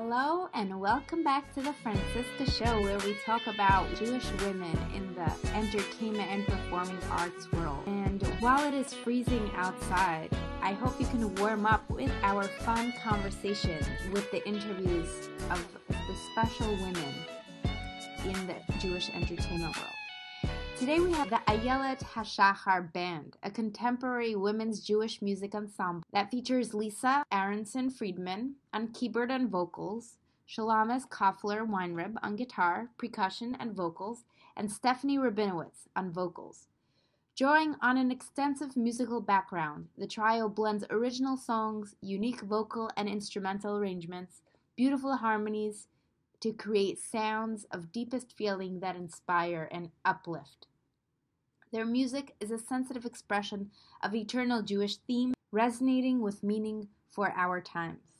Hello and welcome back to the Franciska Show, where we talk about Jewish women in the entertainment and performing arts world. And while it is freezing outside, I hope you can warm up with our fun conversation with the interviews of the special women in the Jewish entertainment world. Today we have the Ayelet Hashachar Band, a contemporary women's Jewish music ensemble that features Lisa Aronson Friedman on keyboard and vocals, Shalomis Koffler Weinreb on guitar, percussion, and vocals, and Stephanie Rabinowitz on vocals. Drawing on an extensive musical background, the trio blends original songs, unique vocal and instrumental arrangements, beautiful harmonies, to create sounds of deepest feeling that inspire and uplift. Their music is a sensitive expression of eternal Jewish theme, resonating with meaning for our times.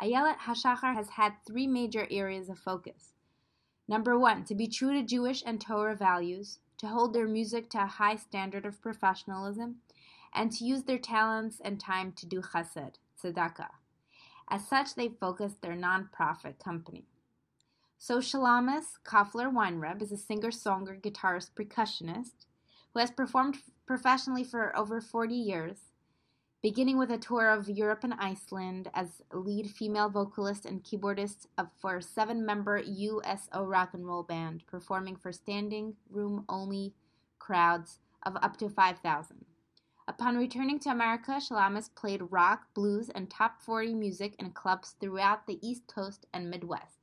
Ayelet Hashachar has had three major areas of focus. Number one, to be true to Jewish and Torah values, to hold their music to a high standard of professionalism, and to use their talents and time to do chesed, tzedakah. As such, they focused their nonprofit company. So Shalomis Koffler Weinreb is a singer-songwriter, guitarist, percussionist who has performed professionally for over 40 years, beginning with a tour of Europe and Iceland as lead female vocalist and keyboardist of, for a seven-member USO rock and roll band, performing for standing room only crowds of up to 5,000. Upon returning to America, Shalomis played rock, blues, and top 40 music in clubs throughout the East Coast and Midwest.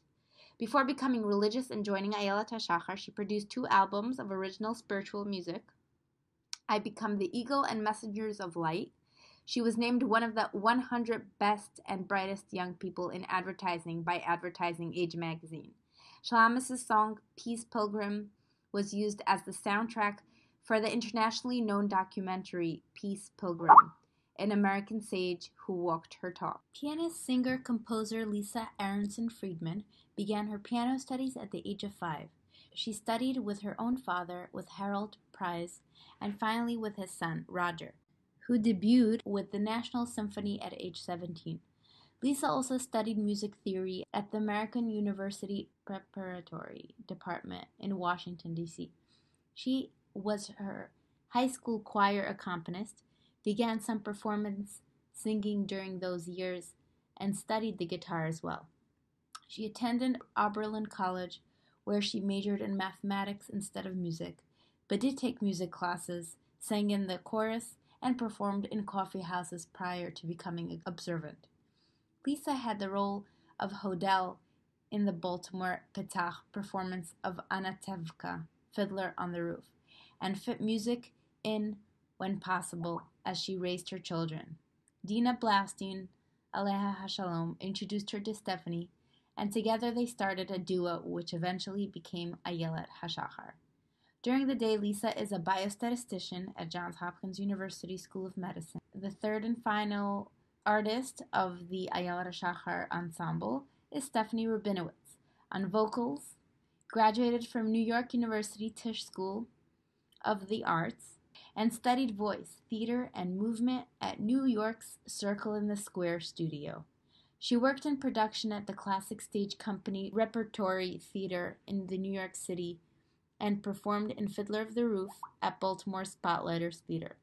Before becoming religious and joining Ayelet HaShachar, she produced two albums of original spiritual music. I Become the Eagle and Messengers of Light. She was named one of the 100 best and brightest young people in advertising by Advertising Age magazine. Shalomis's song Peace Pilgrim was used as the soundtrack for the internationally known documentary Peace Pilgrim, an American sage who walked her talk. Pianist, singer, composer Lisa Aronson Friedman began her piano studies at the age of five. She studied with her own father, with Harold Price, and finally with his son, Roger, who debuted with the National Symphony at age 17. Lisa also studied music theory at the American University Preparatory Department in Washington, D.C. She was her high school choir accompanist, began some performance singing during those years, and studied the guitar as well. She attended Oberlin College, where she majored in mathematics instead of music, but did take music classes, sang in the chorus, and performed in coffee houses prior to becoming observant. Lisa had the role of Hodel in the Baltimore Petach performance of Anatevka, Fiddler on the Roof, and fit music in when possible as she raised her children. Dina Blaustein, Aleha Hashalom, introduced her to Stephanie, and together they started a duo which eventually became Ayelet Hashachar. During the day, Lisa is a biostatistician at Johns Hopkins University School of Medicine. The third and final artist of the Ayelet Hashachar ensemble is Stephanie Rabinowitz. On vocals, graduated from New York University Tisch School of the Arts, and studied voice, theater, and movement at New York's Circle in the Square studio. She worked in production at the Classic Stage Company Repertory Theater in the New York City and performed in Fiddler of the Roof at Baltimore Spotlighters Theater.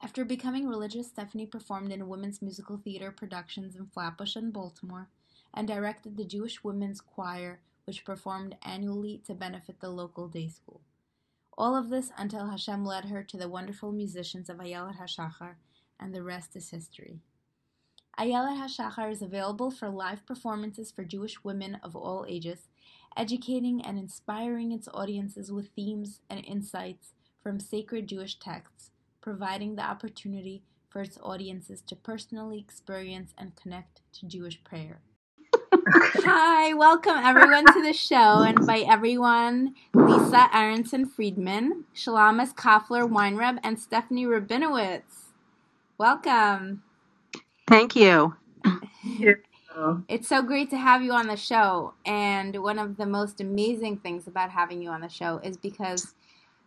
After becoming religious, Stephanie performed in women's musical theater productions in Flatbush and Baltimore and directed the Jewish Women's Choir, which performed annually to benefit the local day school. All of this until Hashem led her to the wonderful musicians of Ayelet HaShachar, and the rest is history. Ayelet HaShachar is available for live performances for Jewish women of all ages, educating and inspiring its audiences with themes and insights from sacred Jewish texts, providing the opportunity for its audiences to personally experience and connect to Jewish prayer. Hi, welcome everyone to the show, and by everyone, Lisa Aronson Friedman, Shalomis Koffler Weinreb, and Stephanie Rabinowitz. Welcome. Thank you. It's so great to have you on the show. And one of the most amazing things about having you on the show is because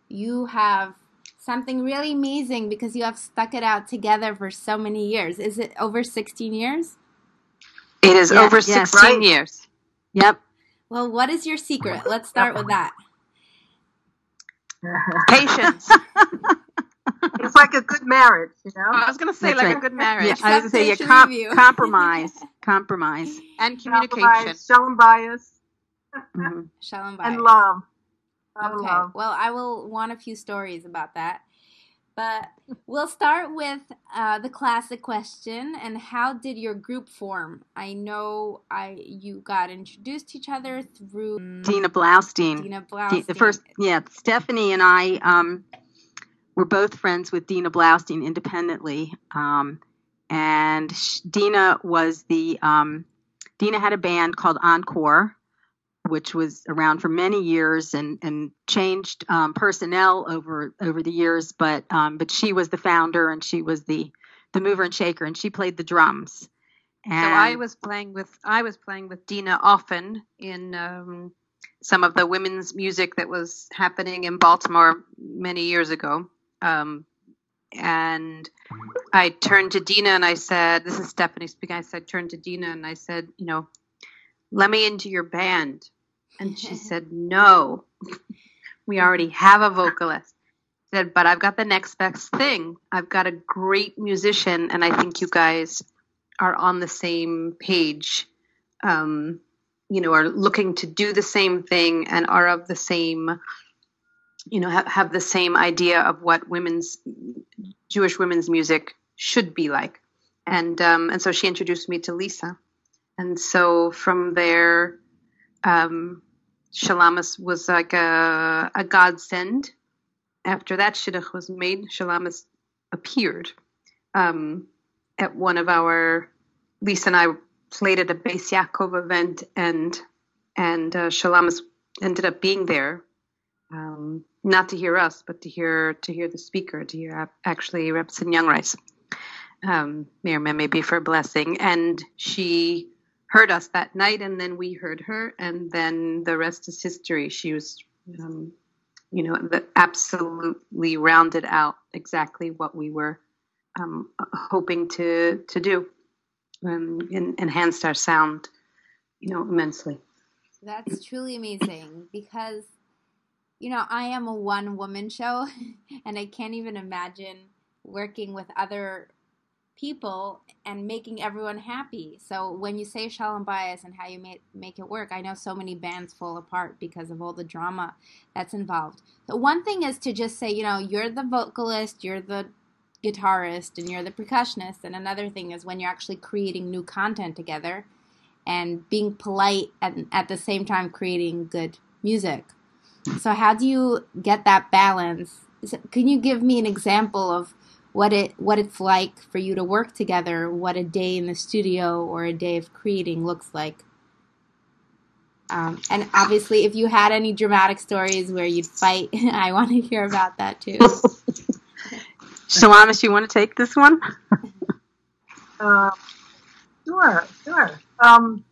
you have something really amazing because you have stuck it out together for so many years. Is it over 16 years? It is yeah, over 16 right? years. Yep. Well, what is your secret? Let's start with that. Patience. it's like a good marriage, you know. I was going to say That's like right. a good marriage. Yeah, I was going to say yeah, com- compromise, compromise, and communication. Shalom bayis. Mm-hmm. Shalom bayis and love. Okay. Love. Well, I will want a few stories about that. But we'll start with uh, the classic question and how did your group form? I know I you got introduced to each other through Dina Blaustein. Dina Blaustein. The first, yeah, Stephanie and I um, were both friends with Dina Blaustein independently, um, and Dina was the um, Dina had a band called Encore, which was around for many years and, and changed um, personnel over over the years. But um, but she was the founder and she was the the mover and shaker, and she played the drums. And so I was playing with I was playing with Dina often in um, some of the women's music that was happening in Baltimore many years ago. Um, and I turned to Dina and I said, "This is Stephanie speaking." I said, "Turned to Dina and I said, you know, let me into your band." And she said, No, we already have a vocalist. She said, But I've got the next best thing. I've got a great musician, and I think you guys are on the same page. Um, you know, are looking to do the same thing and are of the same, you know, have, have the same idea of what women's Jewish women's music should be like. And um, and so she introduced me to Lisa, and so from there, um, Shalomis was like a, a godsend. After that shidduch was made, Shalomis appeared um, at one of our. Lisa and I played at a Beis Yaakov event, and and uh, Shalomis ended up being there, um, not to hear us, but to hear to hear the speaker, to hear actually Rebbetzin Jungreis. Um, may or may be for a blessing, and she heard us that night, and then we heard her, and then the rest is history. She was, um, you know, absolutely rounded out exactly what we were um, hoping to to do, um, and enhanced our sound, you know, immensely. That's truly amazing because, you know, I am a one woman show, and I can't even imagine working with other people and making everyone happy. So when you say Shalom Bayis and how you make make it work, I know so many bands fall apart because of all the drama that's involved. So one thing is to just say, you know, you're the vocalist, you're the guitarist, and you're the percussionist. And another thing is when you're actually creating new content together and being polite and at the same time creating good music. So how do you get that balance? Can you give me an example of what it what it's like for you to work together, what a day in the studio or a day of creating looks like. Um, and obviously, if you had any dramatic stories where you'd fight, I want to hear about that too. Shalomis, you want to take this one? uh, sure, sure. Um,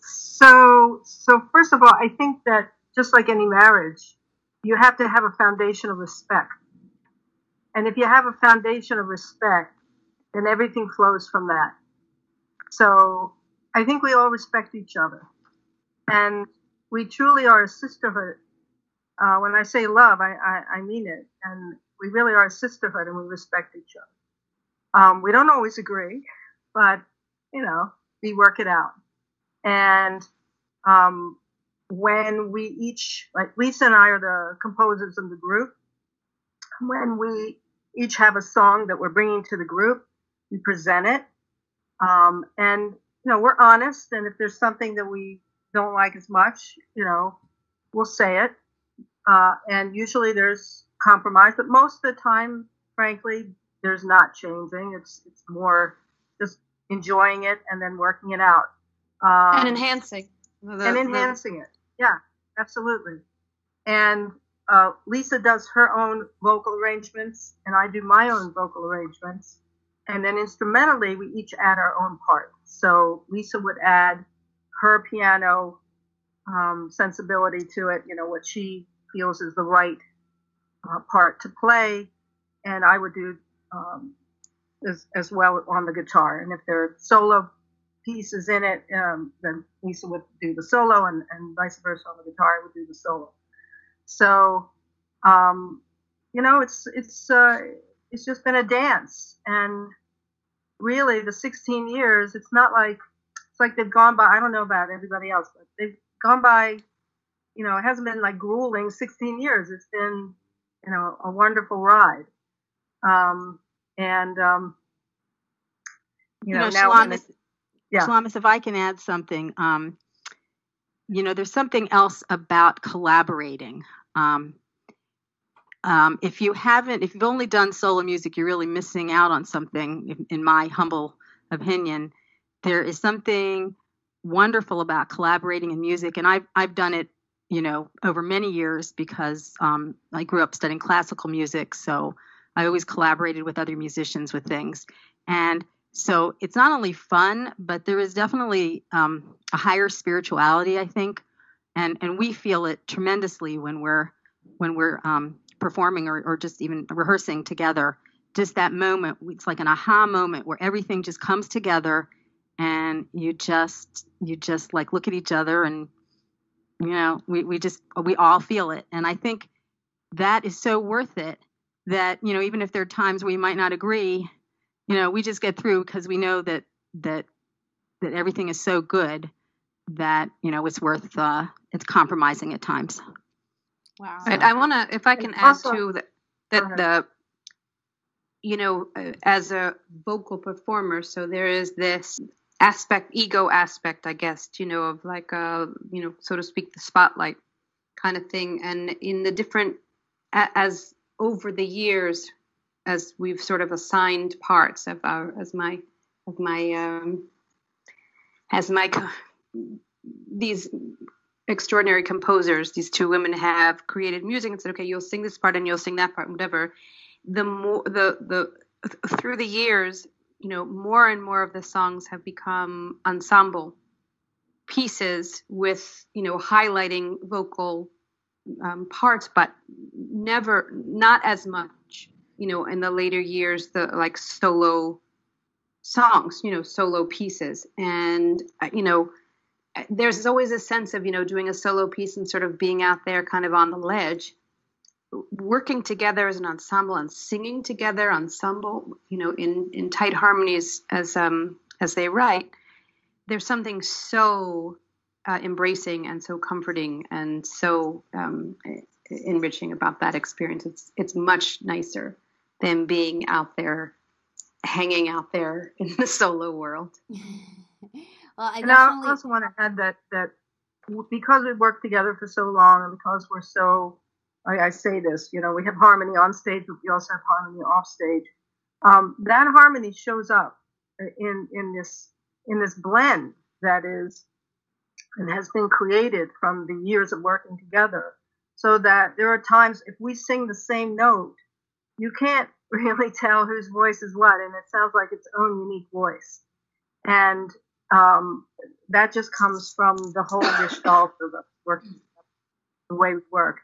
so, so first of all, I think that just like any marriage, you have to have a foundation of respect. And if you have a foundation of respect, then everything flows from that. So I think we all respect each other. And we truly are a sisterhood. Uh, when I say love, I, I, I, mean it. And we really are a sisterhood and we respect each other. Um, we don't always agree, but, you know, we work it out. And um, when we each, like Lisa and I are the composers of the group, when we each have a song that we're bringing to the group. We present it. Um, and, you know, we're honest. And if there's something that we don't like as much, you know, we'll say it. Uh, and usually there's compromise, but most of the time, frankly, there's not changing. It's, it's more just enjoying it and then working it out. Um, and enhancing. The, and enhancing the... it. Yeah, absolutely. And uh, Lisa does her own vocal arrangements, and I do my own vocal arrangements. And then instrumentally, we each add our own parts. So Lisa would add her piano um, sensibility to it, you know, what she feels is the right uh, part to play, and I would do um, as, as well on the guitar. And if there are solo pieces in it. Um, then Lisa would do the solo, and, and vice versa on the guitar, I would do the solo. So, um, you know, it's it's uh, it's just been a dance, and really, the 16 years, it's not like it's like they've gone by. I don't know about everybody else, but they've gone by. You know, it hasn't been like grueling 16 years. It's been, you know, a wonderful ride. Um, and um, you know, you know now Shalomis, yeah. Shalomis, if I can add something, um, you know, there's something else about collaborating. Um, um, if you haven't, if you've only done solo music, you're really missing out on something, in, my humble opinion. There is something wonderful about collaborating in music, and I've I've done it, you know, over many years because um, I grew up studying classical music, so I always collaborated with other musicians with things, and so it's not only fun, but there is definitely um, a higher spirituality, I think, and and we feel it tremendously when we're when we're um, performing or, or just even rehearsing together. Just that moment, it's like an aha moment where everything just comes together, and you just you just like look at each other, and you know we we just we all feel it, and I think that is so worth it. That you know even if there are times we might not agree, you know we just get through because we know that that that everything is so good that you know it's worth uh, it's compromising at times. Wow. Right. I want to, if I can And add also- to that, Go that ahead. the, you know, uh, as a vocal performer, so there is this aspect, ego aspect, I guess, you know, of like, uh, you know, so to speak, the spotlight kind of thing. And in the different, as over the years, as we've sort of assigned parts of our, as my, of my, um, as my, these extraordinary composers these two women have created music and said okay you'll sing this part and you'll sing that part whatever. The more the the through the years you know more and more of the songs have become ensemble pieces with you know highlighting vocal um, parts but never not as much you know in the later years the like solo songs you know solo pieces. And uh, you know there's always a sense of you know doing a solo piece and sort of being out there kind of on the ledge. Working together as an ensemble and singing together ensemble you know in in tight harmonies as um as they write there's something so uh, embracing and so comforting and so um, enriching about that experience. It's it's much nicer than being out there hanging out there in the solo world well, I and I also want to add that that because we've worked together for so long and because we're so I, I say this, you know, we have harmony on stage, but we also have harmony off stage. Um, that harmony shows up in in this in this blend that is and has been created from the years of working together. So that there are times if we sing the same note, you can't really tell whose voice is what, and it sounds like its own unique voice. And um, that just comes frum the whole gestalt of the working, the way we work.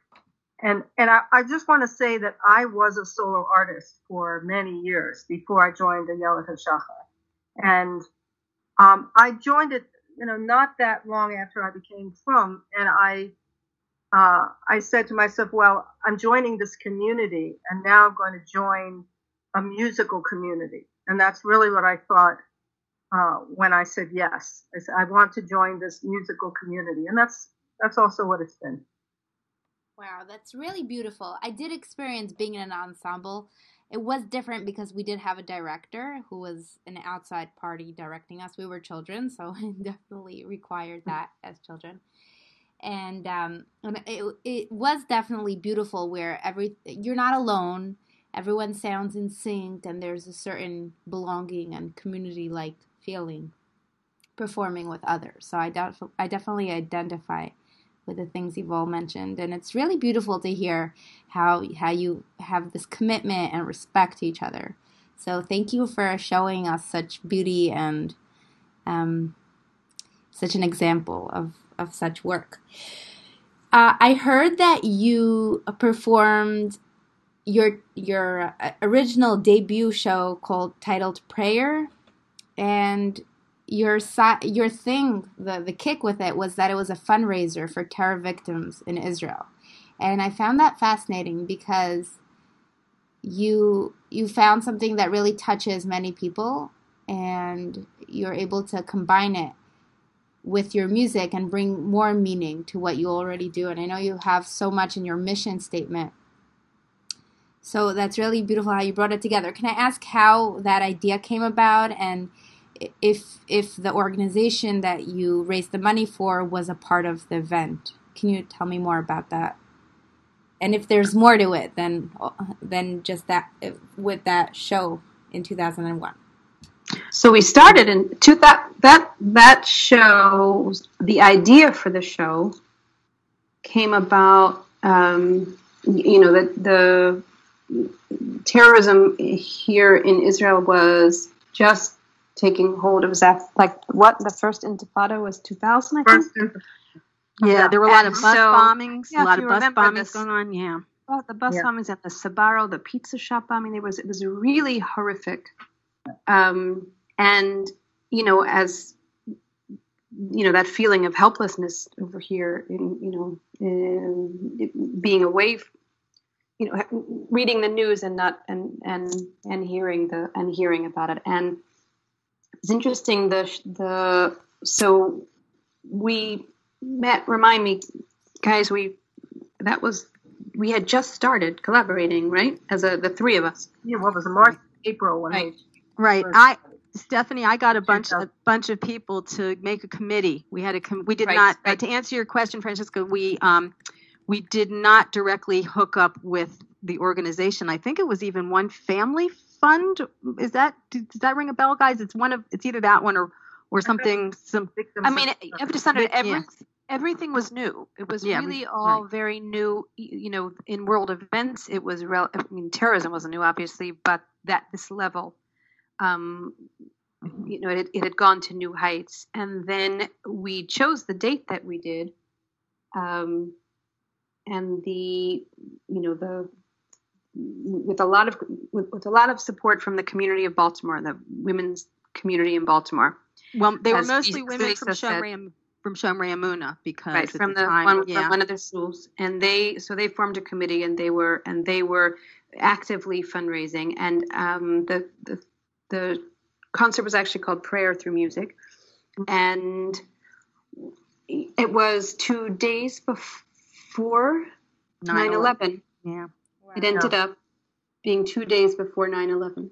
And and I, I just want to say that I was a solo artist for many years before I joined the Yelet HaShachar. And um, I joined it, you know, not that long after I became from, and I uh, I said to myself, well, I'm joining this community, and now I'm going to join a musical community, and that's really what I thought uh, when I said yes. I said I want to join this musical community, and that's that's also what it's been. Wow, that's really beautiful. I did experience being in an ensemble. It was different because we did have a director who was an outside party directing us. We were children, so it definitely required that as children. And um, and it, it was definitely beautiful where every you're not alone. Everyone sounds in sync, and there's a certain belonging and community-like feeling performing with others. So I, def- I definitely identify with the things you've all mentioned and it's really beautiful to hear how how you have this commitment and respect to each other. So thank you for showing us such beauty and um, such an example of of such work. Uh, i heard that you performed your your original debut show called titled prayer and your si- your thing, the the kick with it was that it was a fundraiser for terror victims in Israel, and I found that fascinating because you you found something that really touches many people, and you're able to combine it with your music and bring more meaning to what you already do. And I know you have so much in your mission statement. So that's really beautiful how you brought it together. Can I ask how that idea came about and if if the organization that you raised the money for was a part of the event? Can you tell me more about that? And if there's more to it than than just that with that show in 2001. So we started in two, that that that show. The idea for the show came about. Um, you know that the terrorism here in Israel was just taking hold. It was that like what the first Intifada was two thousand, I think. Yeah, there were a lot and of bus so, bombings. Yeah, a lot of bus bombings this, going on. Yeah. Well, the bus yeah. bombings at the Sbarro, the pizza shop bombing. There was it was really horrific. Um, and you know as you know that feeling of helplessness over here in you know in being away you know reading the news and not and and and hearing the and hearing about it and it's interesting the the so we met remind me guys we that was we had just started collaborating right as a the three of us yeah what was it march april when right, right. i Stephanie, I got a bunch a bunch of people to make a committee. We had a com- we did right, not right. To answer your question, Franciska. We um we did not directly hook up with the organization. I think it was even one family fund. Is that does that ring a bell, guys? It's one of it's either that one or or something. Some I mean, to understand every, yeah. everything was new. It was yeah, really all right. very new. You know, in world events, it was. Rel- I mean, terrorism wasn't new, obviously, but that this level um, you know, it, it, had gone to new heights. And then we chose the date that we did. Um, and the, you know, the, with a lot of, with, with, a lot of support from the community of Baltimore, the women's community in Baltimore. Well, they were mostly women from Shomrei, from Shomrei Emunah because right, from the, the time, one, yeah. from one of the schools, and they so they formed a committee and they were and they were actively fundraising and um, the, the the concert was actually called Prayer Through Music. And it was two days before 9 11. Yeah. It ended up being two days before 9 11.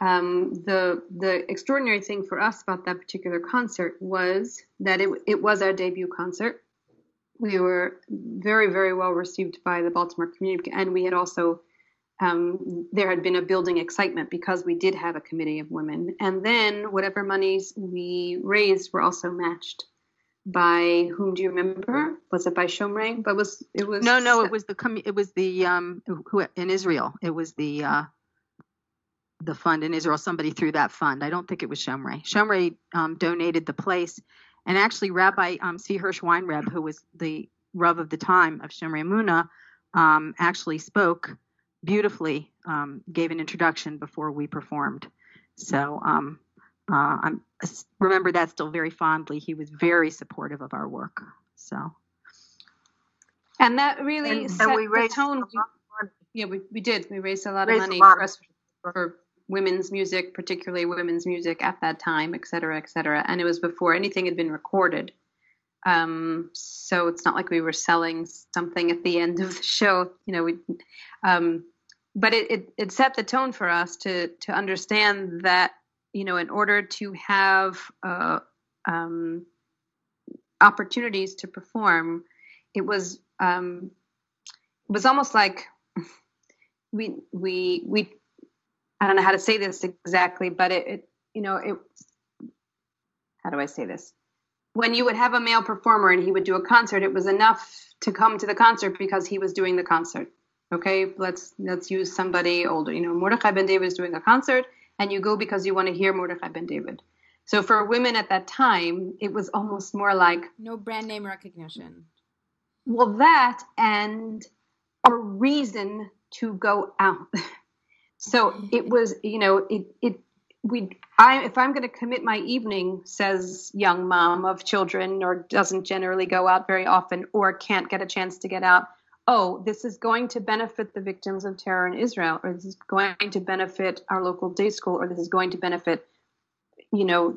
Um, the the extraordinary thing for us about that particular concert was that it it was our debut concert. We were very very well received by the Baltimore community, and we had also um, there had been a building excitement because we did have a committee of women. And then whatever monies we raised were also matched by whom do you remember? Was it by Shomrei? But was it was no, no. It was the it was the um who in Israel. It was the uh, the fund in Israel. Somebody threw that fund. I don't think it was Shomrei. Shomrei um, donated the place, and actually Rabbi um, C. Hirsch Weinreb, who was the Rav of the time of Shomrei Emunah, um, actually spoke beautifully um, gave an introduction before we performed. So um, uh, I remember that still very fondly. He was very supportive of our work. So, and that really and, set and we the tone. Yeah, we, we did. We raised a lot raised of money lot for, us, for women's music, particularly women's music at that time, et cetera, et cetera. And it was before anything had been recorded. Um, so it's not like we were selling something at the end of the show. You know, we um, but it, it, it set the tone for us to to understand that you know in order to have uh, um, opportunities to perform, it was um, it was almost like we we we I don't know how to say this exactly, but it, it you know it how do I say this? When you would have a male performer and he would do a concert, it was enough to come to the concert because he was doing the concert Okay, let's let's use somebody older. You know, Mordechai Ben David is doing a concert, and you go because you want to hear Mordechai Ben David. So for women at that time, it was almost more like no brand name recognition. Well, that and a reason to go out. so it was, you know, it it we I if I'm going to commit my evening, says young mom of children, or doesn't generally go out very often, or can't get a chance to get out. Oh, this is going to benefit the victims of terror in Israel, or this is going to benefit our local day school, or this is going to benefit, you know,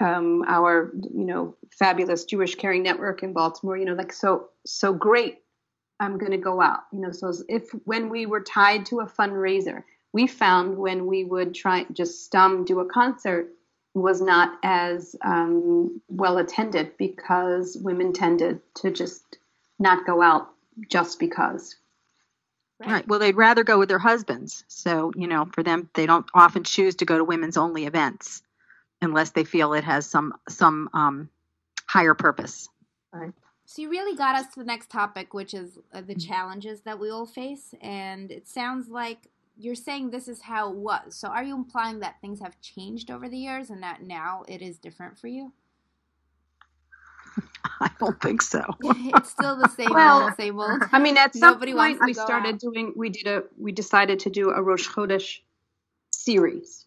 um, our you know fabulous Jewish Caring Network in Baltimore. You know, like so so great. I'm going to go out. You know, so if when we were tied to a fundraiser we found when we would try just um, do a concert was not as um, well attended because women tended to just not go out just because. Right. right. Well, they'd rather go with their husbands. So, you know, for them, they don't often choose to go to women's only events unless they feel it has some some um, higher purpose. Right. So you really got us to the next topic, which is uh, the challenges that we all face, and it sounds like you're saying this is how it was. So are you implying that things have changed over the years and that now it is different for you? I don't think so. it's still the same well, old, same old. I mean, at some Nobody point we started out. doing. We did a. We decided to do a Rosh Chodesh series,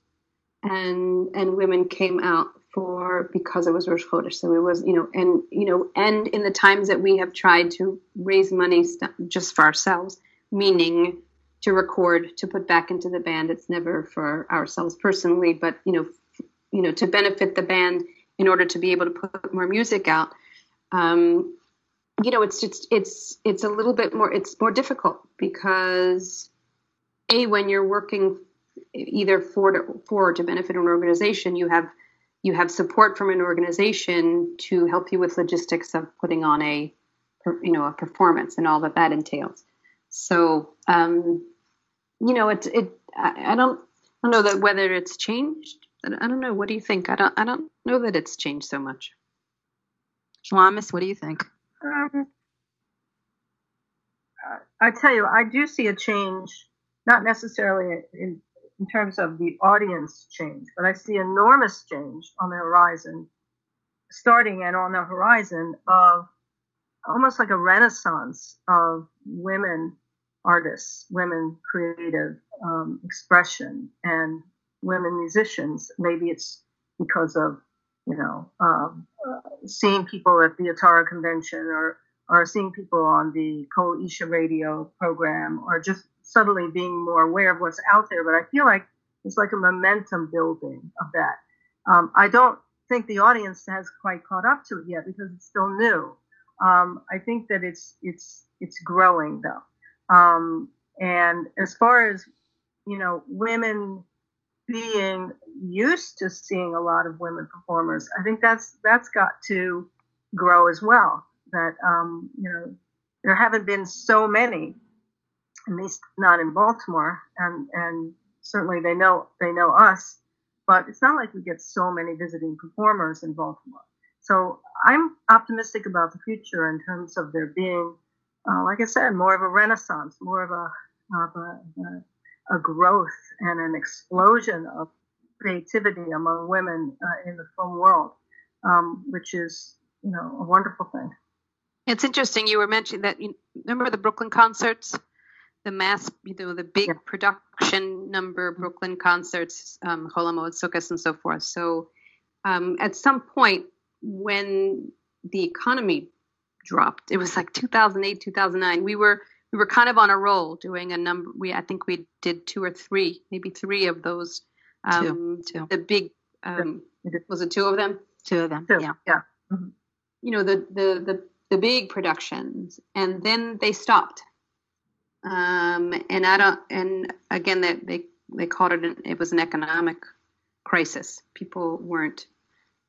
and and women came out for because it was Rosh Chodesh. So it was you know, and you know, and in the times that we have tried to raise money st- just for ourselves, meaning to record to put back into the band. It's never for ourselves personally, but you know, f- you know, to benefit the band in order to be able to put more music out. Um, you know, it's just it's it's a little bit more it's more difficult because a when you're working either for to, for to benefit an organization, you have you have support from an organization to help you with logistics of putting on a you know a performance and all that that entails. So um, you know, it it I, I don't I don't know that whether it's changed. I don't know. What do you think? I don't I don't know that it's changed so much. Shalomis, what do you think? Um, I tell you, I do see a change, not necessarily in in terms of the audience change, but I see enormous change on the horizon, starting and on the horizon of almost like a renaissance of women artists, women creative um, expression, and women musicians. Maybe it's because of you know um, uh, seeing people at the Atara convention or or seeing people on the Kol Isha radio program or just suddenly being more aware of what's out there. But I feel like it's like a momentum building of that. Um, I don't think the audience has quite caught up to it yet because it's still new. Um, I think that it's it's it's growing though. Um, and as far as, you know, women being used to seeing a lot of women performers, I think that's, that's got to grow as well. That, um, you know, there haven't been so many, at least not in Baltimore, and, and certainly they know, they know us, but it's not like we get so many visiting performers in Baltimore. So I'm optimistic about the future in terms of there being uh, like I said, more of a renaissance, more of a of a, a, a growth and an explosion of creativity among women uh, in the film world, um, which is you know a wonderful thing. It's interesting. You were mentioning that. You remember the Brooklyn concerts, the mass, you know, the big yeah. production number Brooklyn concerts, um, Chol Hamoed and so forth. So, um, at some point, when the economy dropped. It was like 2008, 2009. We were we were kind of on a roll doing a number. We I think we did two or three, maybe three of those. Um, two, two. The big um, was it two of them? Two of them. Two. Yeah. Yeah. Mm-hmm. You know the the the the big productions, and then they stopped. Um, and I don't. And again, they they they called it. An, it was an economic crisis. People weren't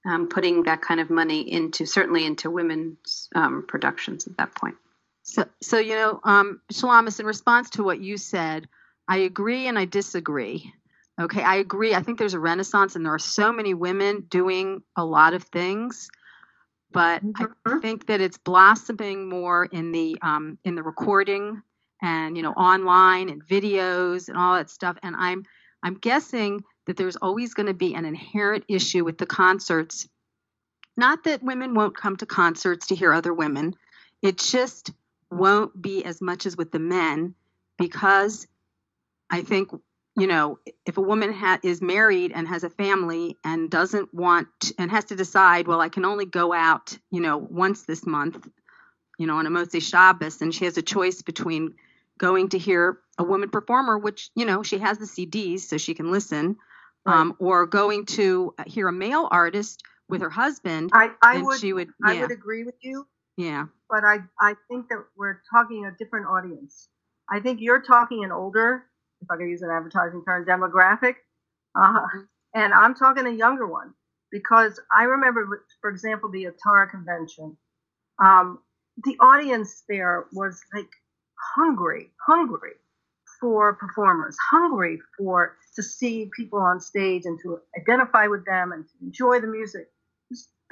um, putting that kind of money into certainly into women's um, productions at that point. So, so you know, um, Shalomis, in response to what you said, I agree and I disagree. Okay, I agree. I think there's a renaissance, and there are so many women doing a lot of things, but mm-hmm. I think that it's blossoming more in the um, in the recording and you know online and videos and all that stuff. And I'm I'm guessing that there's always going to be an inherent issue with the concerts. Not that women won't come to concerts to hear other women, It's just won't be as much as with the men because I think you know, if a woman ha- is married and has a family and doesn't want and has to decide, well, I can only go out, you know, once this month, you know, on a Motzei Shabbos, and she has a choice between going to hear a woman performer, which you know she has the CDs so she can listen, right. um, or going to hear a male artist with her husband. I, I would, she would, yeah. I would agree with you. Yeah, but I, I think that we're talking a different audience. I think you're talking an older if I could use an advertising term, demographic. Uh, mm-hmm. And I'm talking a younger one because I remember, for example, the Atara convention. Um, the audience there was like hungry, hungry for performers, hungry for to see people on stage and to identify with them and to enjoy the music.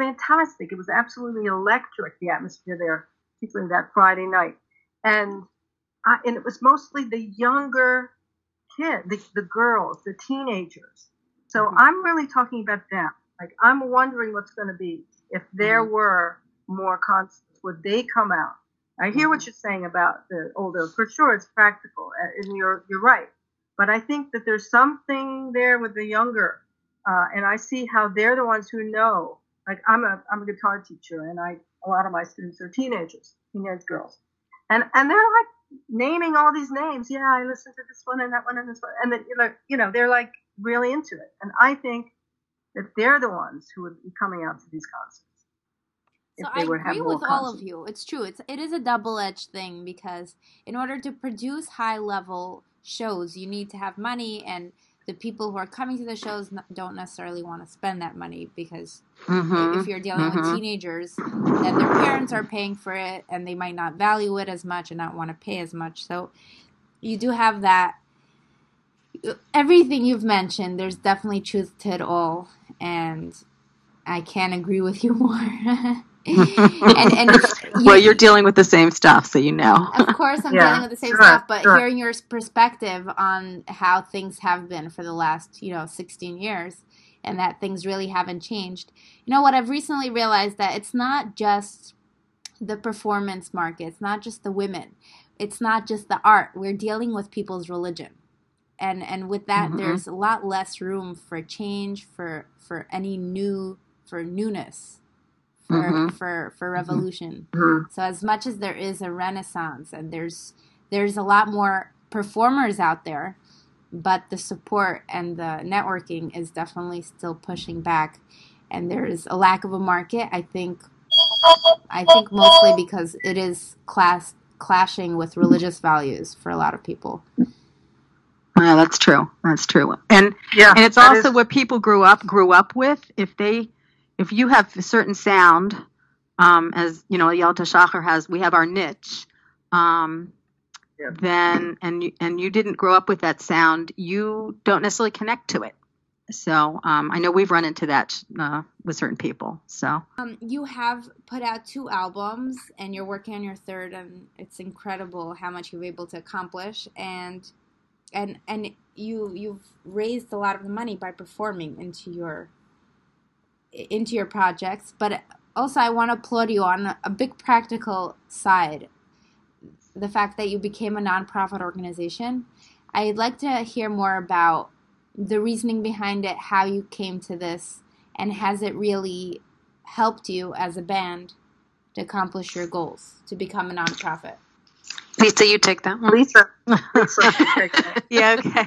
Fantastic. It was absolutely electric, the atmosphere there, particularly that Friday night. And I, and it was mostly the younger kids, the, the girls, the teenagers. So mm-hmm. I'm really talking about them. Like I'm wondering what's going to be if there mm-hmm. were more concerts. Would they come out? I hear what mm-hmm. you're saying about the older. For sure, it's practical, and you're you're right. But I think that there's something there with the younger, uh, and I see how they're the ones who know. Like I'm a I'm a guitar teacher, and I a lot of my students are teenagers, teenage girls, and and they're like naming all these names. Yeah, I listened to this one and that one and this one, and then you know they're like really into it. And I think that they're the ones who would be coming out to these concerts. So I agree with concerts. all of you. It's true. It's it is a double edged thing because in order to produce high level shows, you need to have money and the people who are coming to the shows don't necessarily want to spend that money because mm-hmm. if you're dealing mm-hmm. with teenagers, then their parents are paying for it and they might not value it as much and not want to pay as much. So you do have that. Everything you've mentioned, there's definitely truth to it all, and I can't agree with you more. And, and you, well, you're dealing with the same stuff, so you know. of course, I'm yeah, dealing with the same sure, stuff, but sure. hearing your perspective on how things have been for the last, you know, 16 years, and that things really haven't changed. You know what? I've recently realized that it's not just the performance market. It's not just the women. It's not just the art. We're dealing with people's religion. And and with that mm-hmm. there's a lot less room for change, for for any new for newness for mm-hmm. for for mm-hmm. revolution. Mm-hmm. So as much as there is a renaissance and there's there's a lot more performers out there, but the support and the networking is definitely still pushing back and there's a lack of a market. I think I think mostly because it is class clashing with religious values for a lot of people. Yeah, that's true. That's true. And yeah, and it's also is- what people grew up grew up with. If they if you have a certain sound, um, as you know, Ayelet HaShachar has, we have our niche. Um, yeah. Then and you, and you didn't grow up with that sound, you don't necessarily connect to it. So um, I know we've run into that uh, with certain people. So um, you have put out two albums, and you're working on your third, and it's incredible how much you're able to accomplish. And and and you you've raised a lot of the money by performing into your into your projects, but also I want to applaud you on a big practical side. The fact that you became a nonprofit organization. I'd like to hear more about the reasoning behind it, how you came to this, and has it really helped you as a band to accomplish your goals to become a nonprofit? Lisa, you take that one. Lisa. Lisa yeah, okay.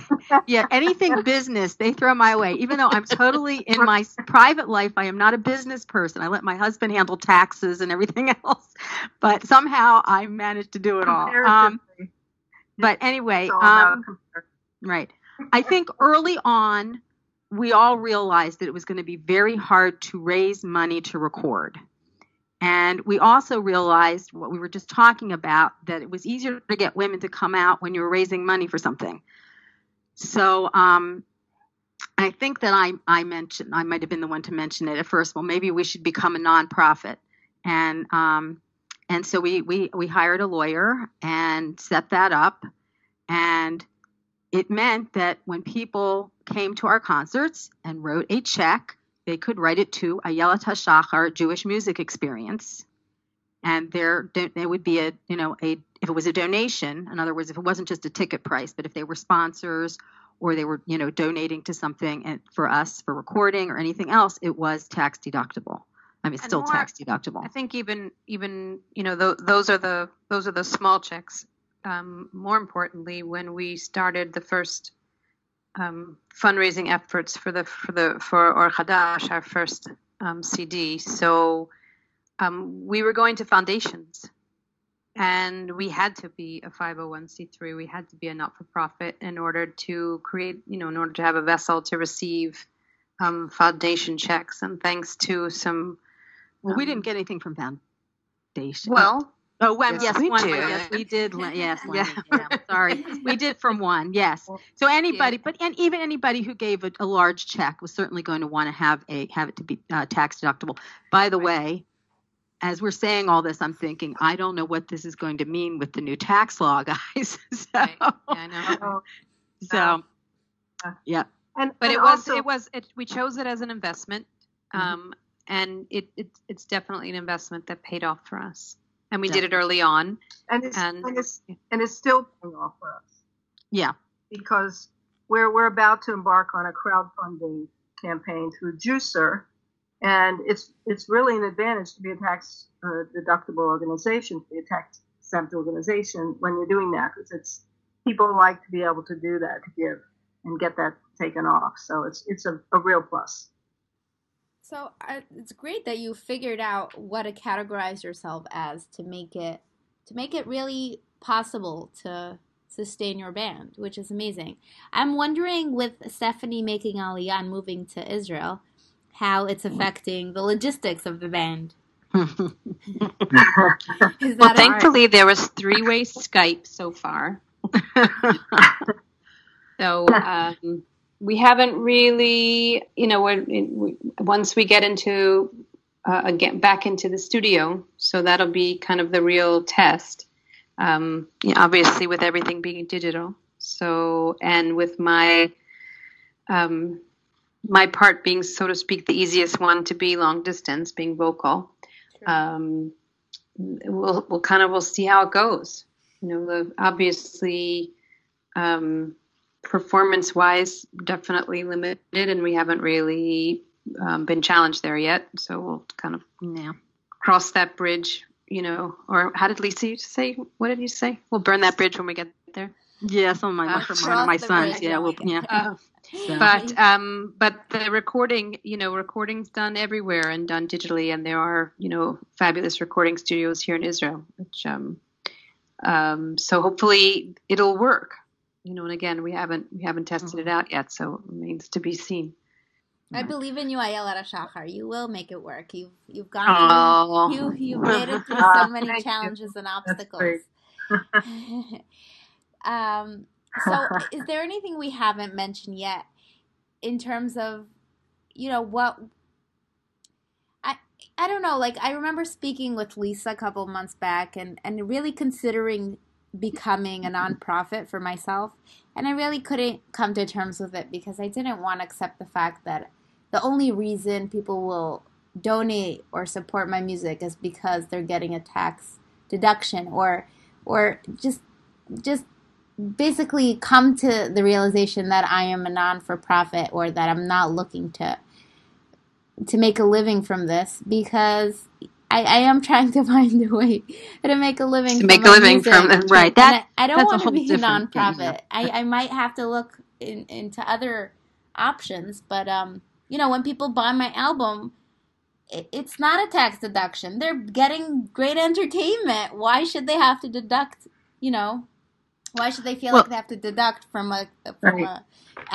Yeah, anything business, they throw my way. Even though I'm totally in my private life, I am not a business person. I let my husband handle taxes and everything else. But somehow I managed to do it all. Um, but anyway, um, right. I think early on, we all realized that it was going to be very hard to raise money to record. And we also realized what we were just talking about that it was easier to get women to come out when you were raising money for something. So um, I think that I, I mentioned, I might have been the one to mention it at first. Well, maybe we should become a nonprofit. And um, and so we, we, we hired a lawyer and set that up. And it meant that when people came to our concerts and wrote a check, they could write it to Ayelet HaShachar Jewish Music Experience, and there there would be a you know a if it was a donation, in other words, if it wasn't just a ticket price, but if they were sponsors or they were, you know, donating to something and for us for recording or anything else, it was tax deductible. I mean, And still more- tax deductible. I think even even you know th- those are the those are the small checks. Um, more importantly, when we started the first um, fundraising efforts for the for the for Or Hadash, our first um, CD, so um, we were going to foundations, and we had to be a 501c3. We had to be a not-for-profit in order to create, you know, in order to have a vessel to receive um, foundation checks. And thanks to some Well, we um, didn't get anything from foundation. well, Oh, one, Yes, yes, we one, yes, we did. Yes, Yeah. Yeah, sorry, we did from one. Yes. So anybody, but and even anybody who gave a, a large check was certainly going to want to have a have it to be uh, tax deductible. By the way, as we're saying all this, I'm thinking I don't know what this is going to mean with the new tax law, guys. so, Right. yeah, I know. Oh, so yeah, and but and it was also- it was it, we chose it as an investment um, and it, it it's definitely an investment that paid off for us and we did it early on. And it's and- and, it's and it's still paying off for us. Yeah, because we're we're about to embark on a crowdfunding campaign through Jewcer, and it's it's really an advantage to be a tax uh, deductible organization, to be a tax exempt organization when you're doing that because it's people like to be able to do that to give and get that taken off. So it's it's a, a real plus. So uh, it's great that you figured out what to categorize yourself as to make it to make it really possible to sustain your band, which is amazing. I'm wondering with Stephanie making Aliyah and moving to Israel, how it's affecting the logistics of the band. Well that a- thankfully there was three-way skype so far so um, we haven't really you know we, once we get into uh, get back into the studio so that'll be kind of the real test. Um, you know, obviously with everything being digital. So and with my um, my part being so to speak the easiest one to be long distance being vocal um, we'll we'll kind of we'll see how it goes. You know, the, obviously, um, performance wise, definitely limited, and we haven't really um, been challenged there yet. So we'll kind of yeah. cross that bridge. You know, or how did Lisa used say? What did you say? We'll burn that bridge when we get there. Yeah, some of my, Uh, from cross one of my sons. bridge Yeah, when well, we yeah. Uh, So- but um, but the recording, you know, recordings done everywhere and done digitally, and there are you know fabulous recording studios here in Israel. Which um, um, so hopefully it'll work. You know, and again, we haven't we haven't tested it out yet, so it remains to be seen. I believe in you, Ayelet HaShachar. You will make it work. You've you've gone Oh, through, you you've made it through so many challenges and obstacles. um, so, is there anything we haven't mentioned yet in terms of, you know, what? I I don't know. Like I remember speaking with Lisa a couple months back, and and really considering becoming a nonprofit for myself, and I really couldn't come to terms with it because I didn't want to accept the fact that the only reason people will donate or support my music is because they're getting a tax deduction or or just just basically come to the realization that I am a non for profit or that I'm not looking to to make a living from this because I, I am trying to find a way to make a living to from make a living music. from Right. And That I, I don't want to be a different thing, nonprofit. yeah. I, I might have to look in, into other options, but um, you know, when people buy my album, it, it's not a tax deduction. They're getting great entertainment. Why should they have to deduct? You know, why should they feel Well- like they have to deduct from a from Right. a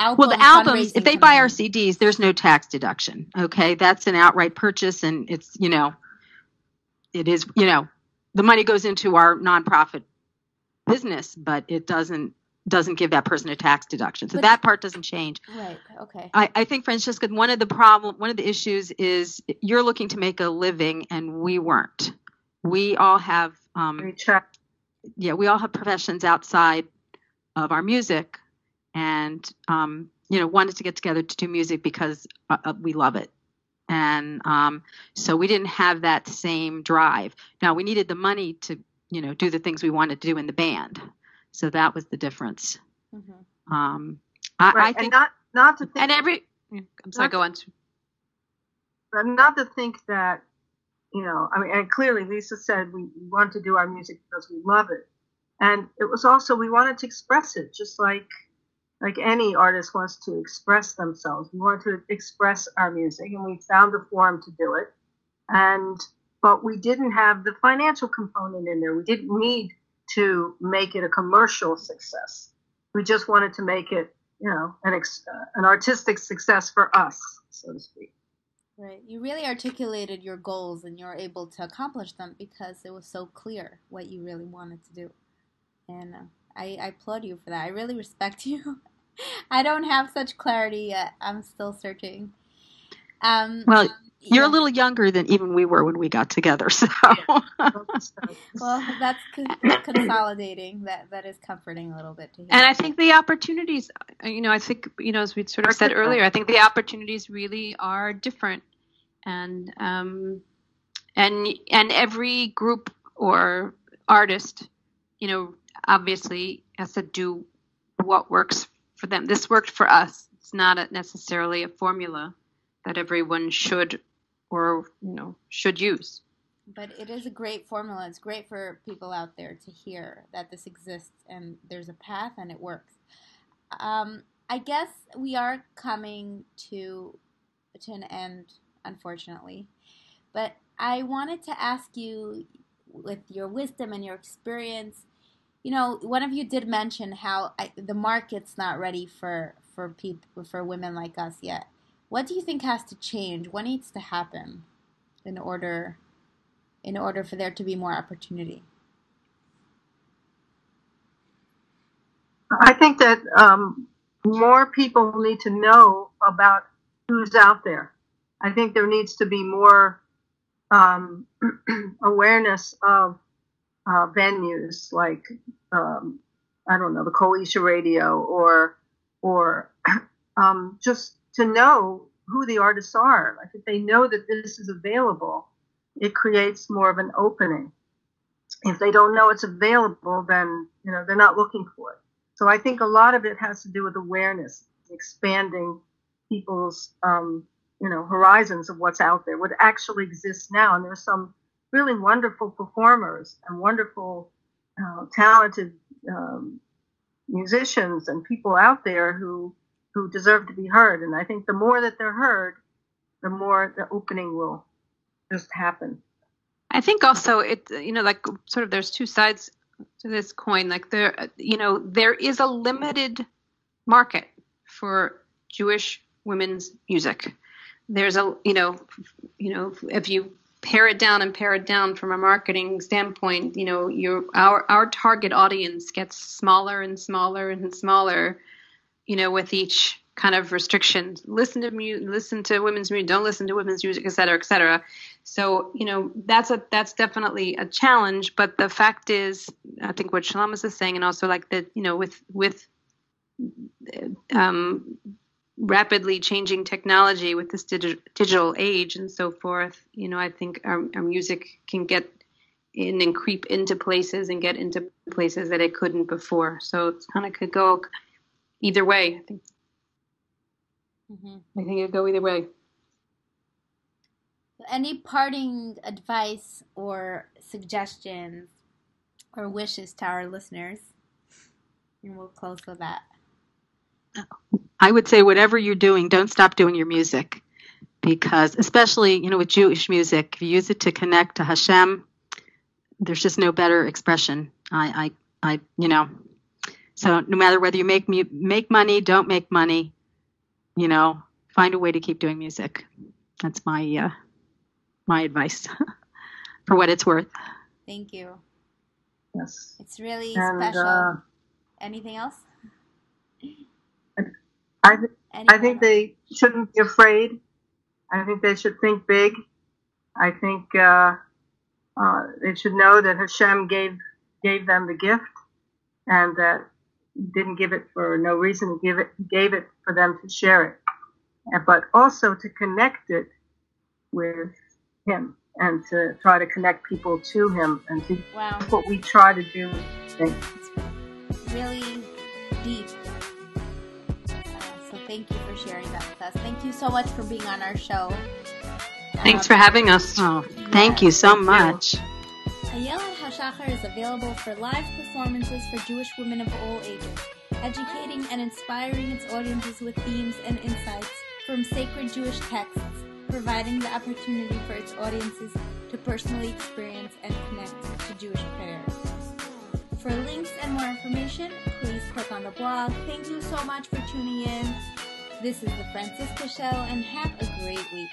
album? Well, the albums, if they buy our? CDs, there's no tax deduction. Okay. That's an outright purchase and it's, you know, it is, you know, the money goes into our nonprofit business, but it doesn't, doesn't give that person a tax deduction. So But- that part doesn't change. right? Okay. I, I think, Franciska, one of the problem, one of the issues is you're looking to make a living and we weren't. We all have, um, yeah, we all have professions outside of our music, and um, you know, wanted to get together to do music because uh, uh, we love it, and um, so we didn't have that same drive. Now we needed the money to, you know, do the things we wanted to do in the band, so that was the difference. Mhm. Um, I, right. I think and not not to think, And every, I'm sorry, go on. but not to think that you know. I mean, and clearly Lisa said we want to do our music because we love it, and it was also we wanted to express it, just like like any artist wants to express themselves. We wanted to express our music, and we found a forum to do it. And but we didn't have the financial component in there. We didn't need to make it a commercial success. We just wanted to make it, you know, an ex- uh, an artistic success for us, so to speak. Right. You really articulated your goals and you're able to accomplish them because it was so clear what you really wanted to do. And uh, I, I applaud you for that. I really respect you. I don't have such clarity yet. I'm still searching. Um, Well, you're yeah. a little younger than even we were when we got together. So Well, that's consolidating. That that is comforting a little bit to hear. And I think the opportunities, uh, you know, I think, you know, as we sort of said earlier, I think the opportunities really are different. And, um, and, and every group or artist, you know, obviously has to do what works for them. This worked for us. It's not a, necessarily a formula that everyone should or, you know, should use. But it is a great formula. It's great for people out there to hear that this exists and there's a path and it works. Um, I guess we are coming to to an end, unfortunately. But I wanted to ask you, with your wisdom and your experience, you know, one of you did mention how I, the market's not ready for for people for women like us yet. What do you think has to change? What needs to happen in order in order for there to be more opportunity? I think that um, more people need to know about who's out there. I think there needs to be more um, awareness of uh, venues like um, I don't know the Coalition Radio or or um, just to know who the artists are. Like if they know that this is available, it creates more of an opening. If they don't know it's available, then you know they're not looking for it. So I think a lot of it has to do with awareness, expanding people's um, you know horizons of what's out there, what actually exists now. And there's some really wonderful performers and wonderful, uh, talented um, musicians and people out there who who deserve to be heard. And I think the more that they're heard, the more the opening will just happen. I think also it you know like sort of there's two sides to this coin like there you know there is a limited market for Jewish women's music. There's a you know you know if you pare it down and pare it down from a marketing standpoint, you know your our our target audience gets smaller and smaller and smaller, you know with each kind of restriction. Listen to mu- listen to women's music, don't listen to women's music, et cetera, et cetera. So you know that's a that's definitely a challenge. But the fact is, I think what Shalomis is saying, and also like that, you know, with with um, rapidly changing technology with this digi- digital age and so forth, you know, I think our, our music can get in and creep into places and get into places that it couldn't before. So it's kind of could go either way. I think Mm-hmm. I think it could go either way. Any parting advice or suggestions or wishes to our listeners? And we'll close with that. I would say whatever you're doing, don't stop doing your music. Because especially, you know, with Jewish music, if you use it to connect to Hashem, there's just no better expression. I, I, I you know. So no matter whether you make mu- make money, don't make money, you know, find a way to keep doing music. That's my uh, my advice for what it's worth. Thank you. Yes. It's really And special. uh, Anything else? I, th- I think they shouldn't be afraid. I think they should think big. I think uh, uh, they should know that Hashem gave gave them the gift, and that He didn't give it for no reason. He gave it gave it for them to share it, and, but also to connect it with Him and to try to connect people to Him, and to, Wow. that's what we try to do. It's really deep. Thank you for sharing that with us. Thank you so much for being on our show. Thanks um, for having us. Oh, thank you so much. Ayelet HaShachar is available for live performances for Jewish women of all ages, educating and inspiring its audiences with themes and insights from sacred Jewish texts, providing the opportunity for its audiences to personally experience and connect to Jewish prayer. For links and more information, please click on the blog. Thank you so much for tuning in. This is the Franciska Show, and have a great week.